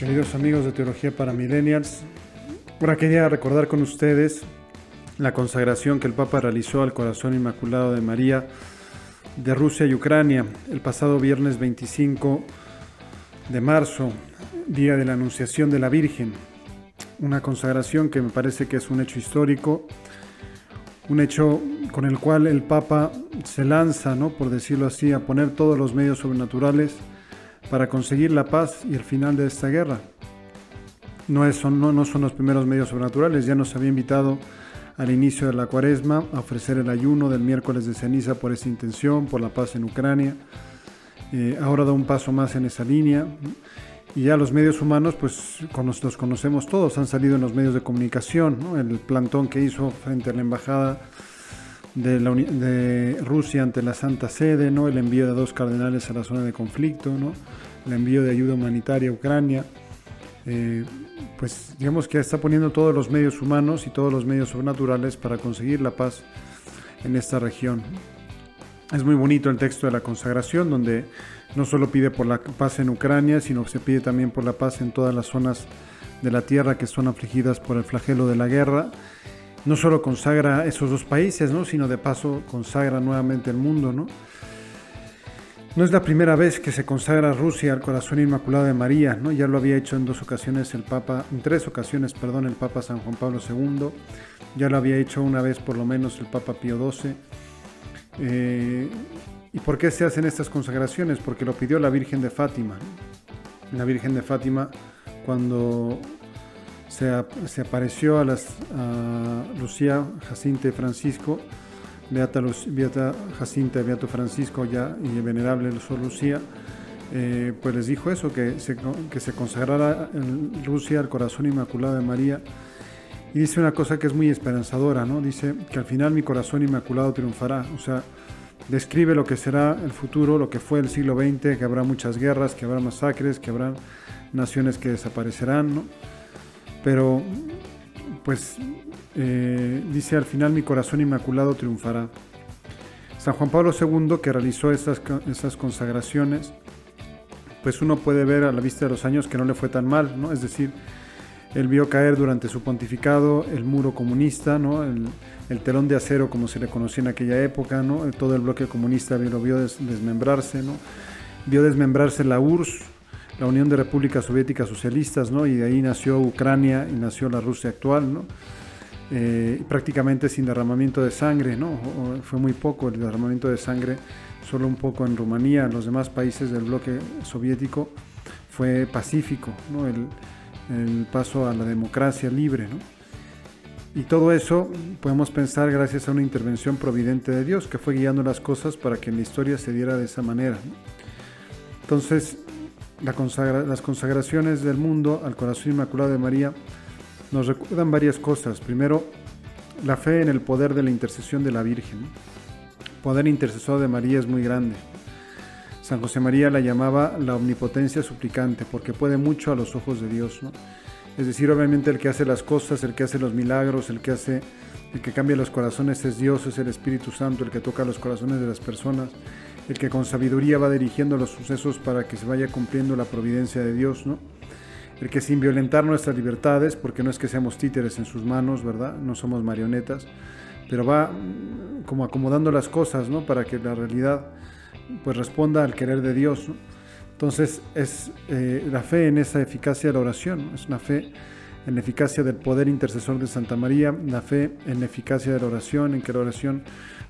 queridos amigos de Teología para Millennials. Ahora quería recordar con ustedes la consagración que el Papa realizó al corazón inmaculado de María de Rusia y Ucrania el pasado viernes 25 de marzo, día de la Anunciación de la Virgen. Una consagración que me parece que es un hecho histórico, un hecho con el cual el Papa se lanza, ¿no? por decirlo así, a poner todos los medios sobrenaturales para conseguir la paz y el final de esta guerra. No, es, no, no son los primeros medios sobrenaturales, ya nos había invitado al inicio de la cuaresma a ofrecer el ayuno del miércoles de ceniza por esa intención, por la paz en Ucrania. Eh, ahora da un paso más en esa línea. Y ya los medios humanos, pues los conocemos todos, han salido en los medios de comunicación, el plantón que hizo frente a la embajada de, Rusia ante la Santa Sede, ¿no? el envío de dos cardenales a la zona de conflicto, ¿no? el envío de ayuda humanitaria a Ucrania. Eh, pues digamos que está poniendo todos los medios humanos y todos los medios sobrenaturales para conseguir la paz en esta región. Es muy bonito el texto de la consagración, donde no solo pide por la paz en Ucrania, sino que se pide también por la paz en todas las zonas de la tierra que son afligidas por el flagelo de la guerra no solo consagra esos dos países, ¿no? sino de paso consagra nuevamente el mundo. ¿no? no es la primera vez que se consagra Rusia al corazón inmaculado de María, ¿no? ya lo había hecho en dos ocasiones el Papa, en tres ocasiones, perdón, el Papa San Juan Pablo II, ya lo había hecho una vez por lo menos el Papa Pío XII. Eh, ¿Y por qué se hacen estas consagraciones? Porque lo pidió la Virgen de Fátima. La Virgen de Fátima, cuando se, apareció a, las, Lucía, Jacinta y Francisco, Beata, Beata Jacinta, Beato Francisco ya y venerable Sor Lucía, eh, pues les dijo eso, que se, que se consagrara en Rusia al corazón inmaculado de María. Y dice una cosa que es muy esperanzadora, ¿no? Dice que al final mi corazón inmaculado triunfará. O sea, describe lo que será el futuro, lo que fue el siglo XX, que habrá muchas guerras, que habrá masacres, que habrá naciones que desaparecerán. Pero, pues, eh, dice al final mi corazón inmaculado triunfará. San Juan Pablo II, que realizó estas, estas consagraciones, pues uno puede ver a la vista de los años que no le fue tan mal, ¿no? Es decir, él vio caer durante su pontificado el muro comunista, ¿no? el, telón de acero como se le conocía en aquella época, ¿no? todo el bloque comunista lo vio desmembrarse, ¿no? vio desmembrarse la URSS, la Unión de Repúblicas Soviéticas Socialistas, ¿no? y de ahí nació Ucrania y nació la Rusia actual, ¿no? Eh, prácticamente sin derramamiento de sangre, ¿no? fue muy poco el derramamiento de sangre, solo un poco en Rumanía, en los demás países del bloque soviético fue pacífico, ¿no? el, el paso a la democracia libre. ¿no? Y todo eso podemos pensar gracias a una intervención providente de Dios que fue guiando las cosas para que la historia se diera de esa manera. Entonces, las consagraciones del mundo al corazón inmaculado de María nos recuerdan varias cosas. Primero, la fe en el poder de la intercesión de la Virgen. El poder intercesor de María es muy grande. San José María la llamaba la omnipotencia suplicante porque puede mucho a los ojos de Dios. Es decir, obviamente el que hace las cosas, el que hace los milagros, el que hace, el que cambia los corazones es Dios, es el Espíritu Santo, el que toca los corazones de las personas el que con sabiduría va dirigiendo los sucesos para que se vaya cumpliendo la providencia de Dios, ¿no? El que sin violentar nuestras libertades, porque no es que seamos títeres en sus manos, ¿verdad? No somos marionetas, pero va como acomodando las cosas, ¿no? Para que la realidad pues responda al querer de Dios, Entonces es eh, la fe en esa eficacia de la oración, es una fe en la eficacia del poder intercesor de Santa María, la fe en la eficacia de la oración, en que la oración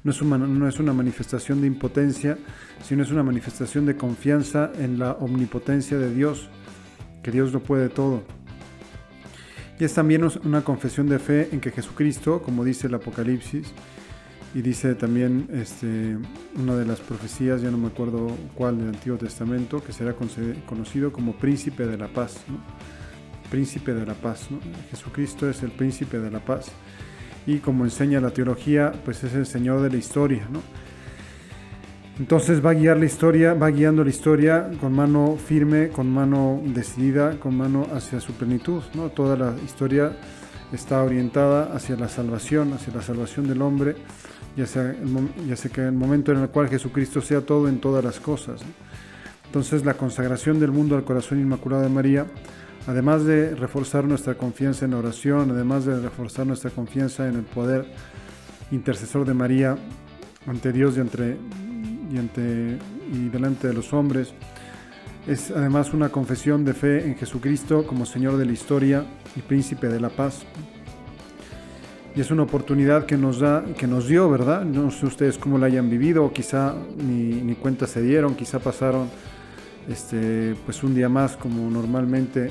no es, una, no es una manifestación de impotencia, sino es una manifestación de confianza en la omnipotencia de Dios, que Dios lo puede todo. Y es también una confesión de fe en que Jesucristo, como dice el Apocalipsis, y dice también este, una de las profecías, ya no me acuerdo cuál del Antiguo Testamento, que será conocido como príncipe de la paz. Príncipe de la paz. Jesucristo es el príncipe de la paz y como enseña la teología, pues es el Señor de la historia, ¿no? Entonces va a guiar la historia, va guiando la historia con mano firme, con mano decidida, con mano hacia su plenitud, ¿no? Toda la historia está orientada hacia la salvación, hacia la salvación del hombre, ya sea, ya sea que el momento en el cual Jesucristo sea todo en todas las cosas. Entonces la consagración del mundo al corazón inmaculado de María además de reforzar nuestra confianza en oración, además de reforzar nuestra confianza en el poder intercesor de María ante Dios y, entre, y, ante, y delante de los hombres, es además una confesión de fe en Jesucristo como Señor de la historia y Príncipe de la paz. Y es una oportunidad que nos, da, que nos dio, ¿verdad? No sé ustedes cómo la hayan vivido, quizá ni, ni cuenta se dieron, quizá pasaron este, pues un día más como normalmente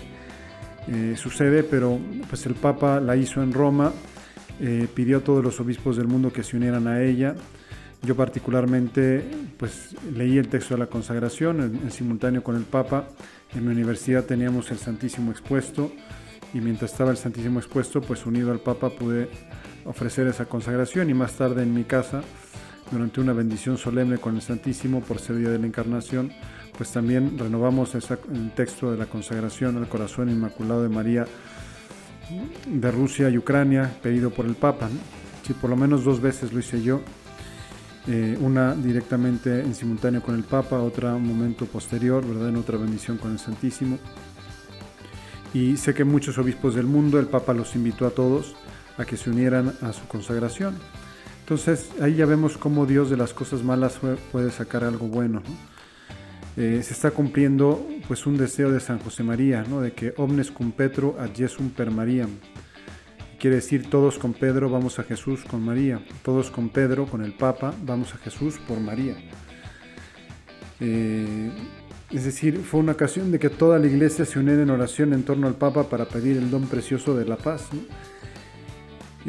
eh, sucede, pero pues el Papa la hizo en Roma, eh, pidió a todos los obispos del mundo que se unieran a ella. Yo particularmente pues leí el texto de la consagración en, simultáneo con el Papa. En mi universidad teníamos el Santísimo expuesto y mientras estaba el Santísimo expuesto, pues unido al Papa pude ofrecer esa consagración y más tarde en mi casa, durante una bendición solemne con el Santísimo por ser día de la Encarnación, pues también renovamos el texto de la consagración al corazón inmaculado de María de Rusia y Ucrania, pedido por el Papa. Sí, por lo menos dos veces lo hice yo, eh, una directamente en simultáneo con el Papa, otra un momento posterior, ¿verdad? en otra bendición con el Santísimo. Y sé que muchos obispos del mundo, el Papa los invitó a todos a que se unieran a su consagración. Entonces ahí ya vemos cómo Dios de las cosas malas puede sacar algo bueno. Eh, se está cumpliendo pues un deseo de San José María, ¿no? de que omnes cum Petro ad Jesum per Mariam. Quiere decir todos con Pedro vamos a Jesús con María, todos con Pedro, con el Papa, vamos a Jesús por María. Eh, es decir, fue una ocasión de que toda la iglesia se uniera en oración en torno al Papa para pedir el don precioso de la paz.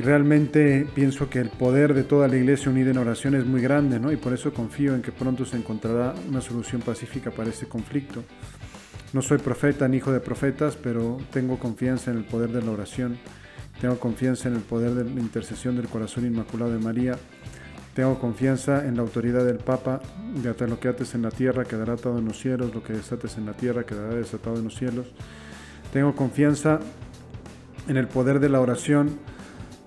Y realmente pienso que el poder de toda la iglesia unida en oración es muy grande, ¿no? Y por eso confío en que pronto se encontrará una solución pacífica para este conflicto. No soy profeta ni hijo de profetas, pero tengo confianza en el poder de la oración. Tengo confianza en el poder de la intercesión del corazón inmaculado de María. Tengo confianza en la autoridad del Papa, de hasta lo que ates en la tierra quedará atado en los cielos, lo que desates en la tierra quedará desatado en los cielos. Tengo confianza en el poder de la oración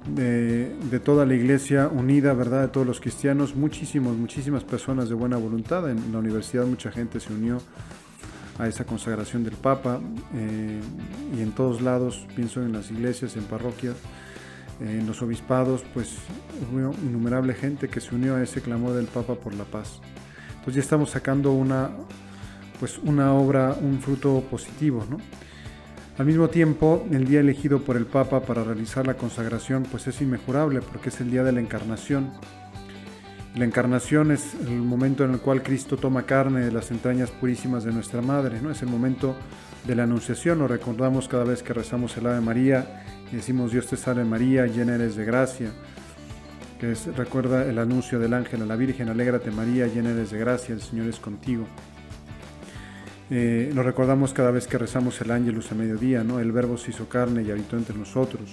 de, toda la iglesia unida, ¿verdad? De todos los cristianos, muchísimos, muchísimas personas de buena voluntad. En la universidad mucha gente se unió a esa consagración del Papa eh, y en todos lados, pienso en las iglesias, en parroquias, en los obispados, pues hubo innumerable gente que se unió a ese clamor del Papa por la paz. Entonces ya estamos sacando una, pues una obra, un fruto positivo, ¿no? Al mismo tiempo, el día elegido por el Papa para realizar la consagración pues es inmejorable porque es el día de la encarnación. La encarnación es el momento en el cual Cristo toma carne de las entrañas purísimas de nuestra Madre, ¿no? Es el momento de la anunciación, lo recordamos cada vez que rezamos el Ave María y decimos Dios te salve María, llena eres de gracia, que recuerda el anuncio del ángel a la Virgen, alégrate María, llena eres de gracia, el Señor es contigo. Eh, lo recordamos cada vez que rezamos el Ángelus a mediodía, ¿no? El Verbo se hizo carne y habitó entre nosotros.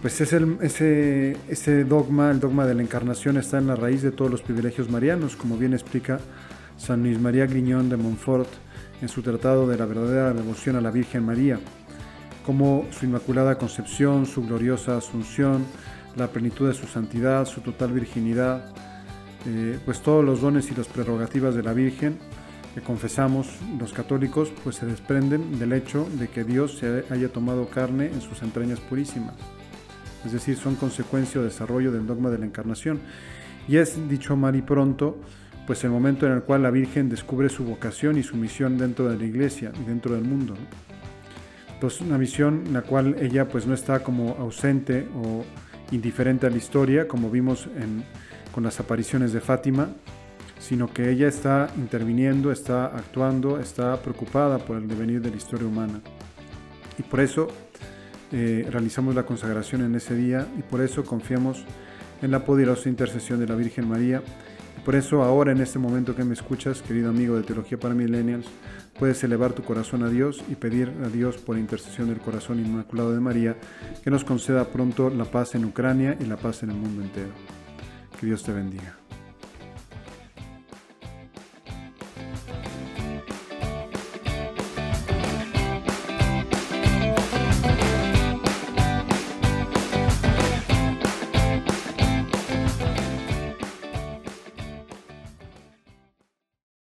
Pues es ese, ese dogma, el dogma de la encarnación, está en la raíz de todos los privilegios marianos, como bien explica San Luis María Griñón de Montfort en su tratado de la verdadera devoción a la Virgen María, como su inmaculada concepción, su gloriosa asunción, la plenitud de su santidad, su total virginidad, eh, pues todos los dones y las prerrogativas de la Virgen que confesamos los católicos pues se desprenden del hecho de que Dios se haya tomado carne en sus entrañas purísimas. Es decir, son consecuencia o desarrollo del dogma de la encarnación. Y es, dicho Mari pronto, pues el momento en el cual la Virgen descubre su vocación y su misión dentro de la iglesia y dentro del mundo. Pues una misión en la cual ella pues no está como ausente o indiferente a la historia, como vimos con las apariciones de Fátima, sino que ella está interviniendo, está actuando, está preocupada por el devenir de la historia humana. Y por eso eh, realizamos la consagración en ese día y por eso confiamos en la poderosa intercesión de la Virgen María. Y por eso ahora en este momento que me escuchas, querido amigo de Teología para Millennials, puedes elevar tu corazón a Dios y pedir a Dios por intercesión del corazón inmaculado de María que nos conceda pronto la paz en Ucrania y la paz en el mundo entero. Que Dios te bendiga.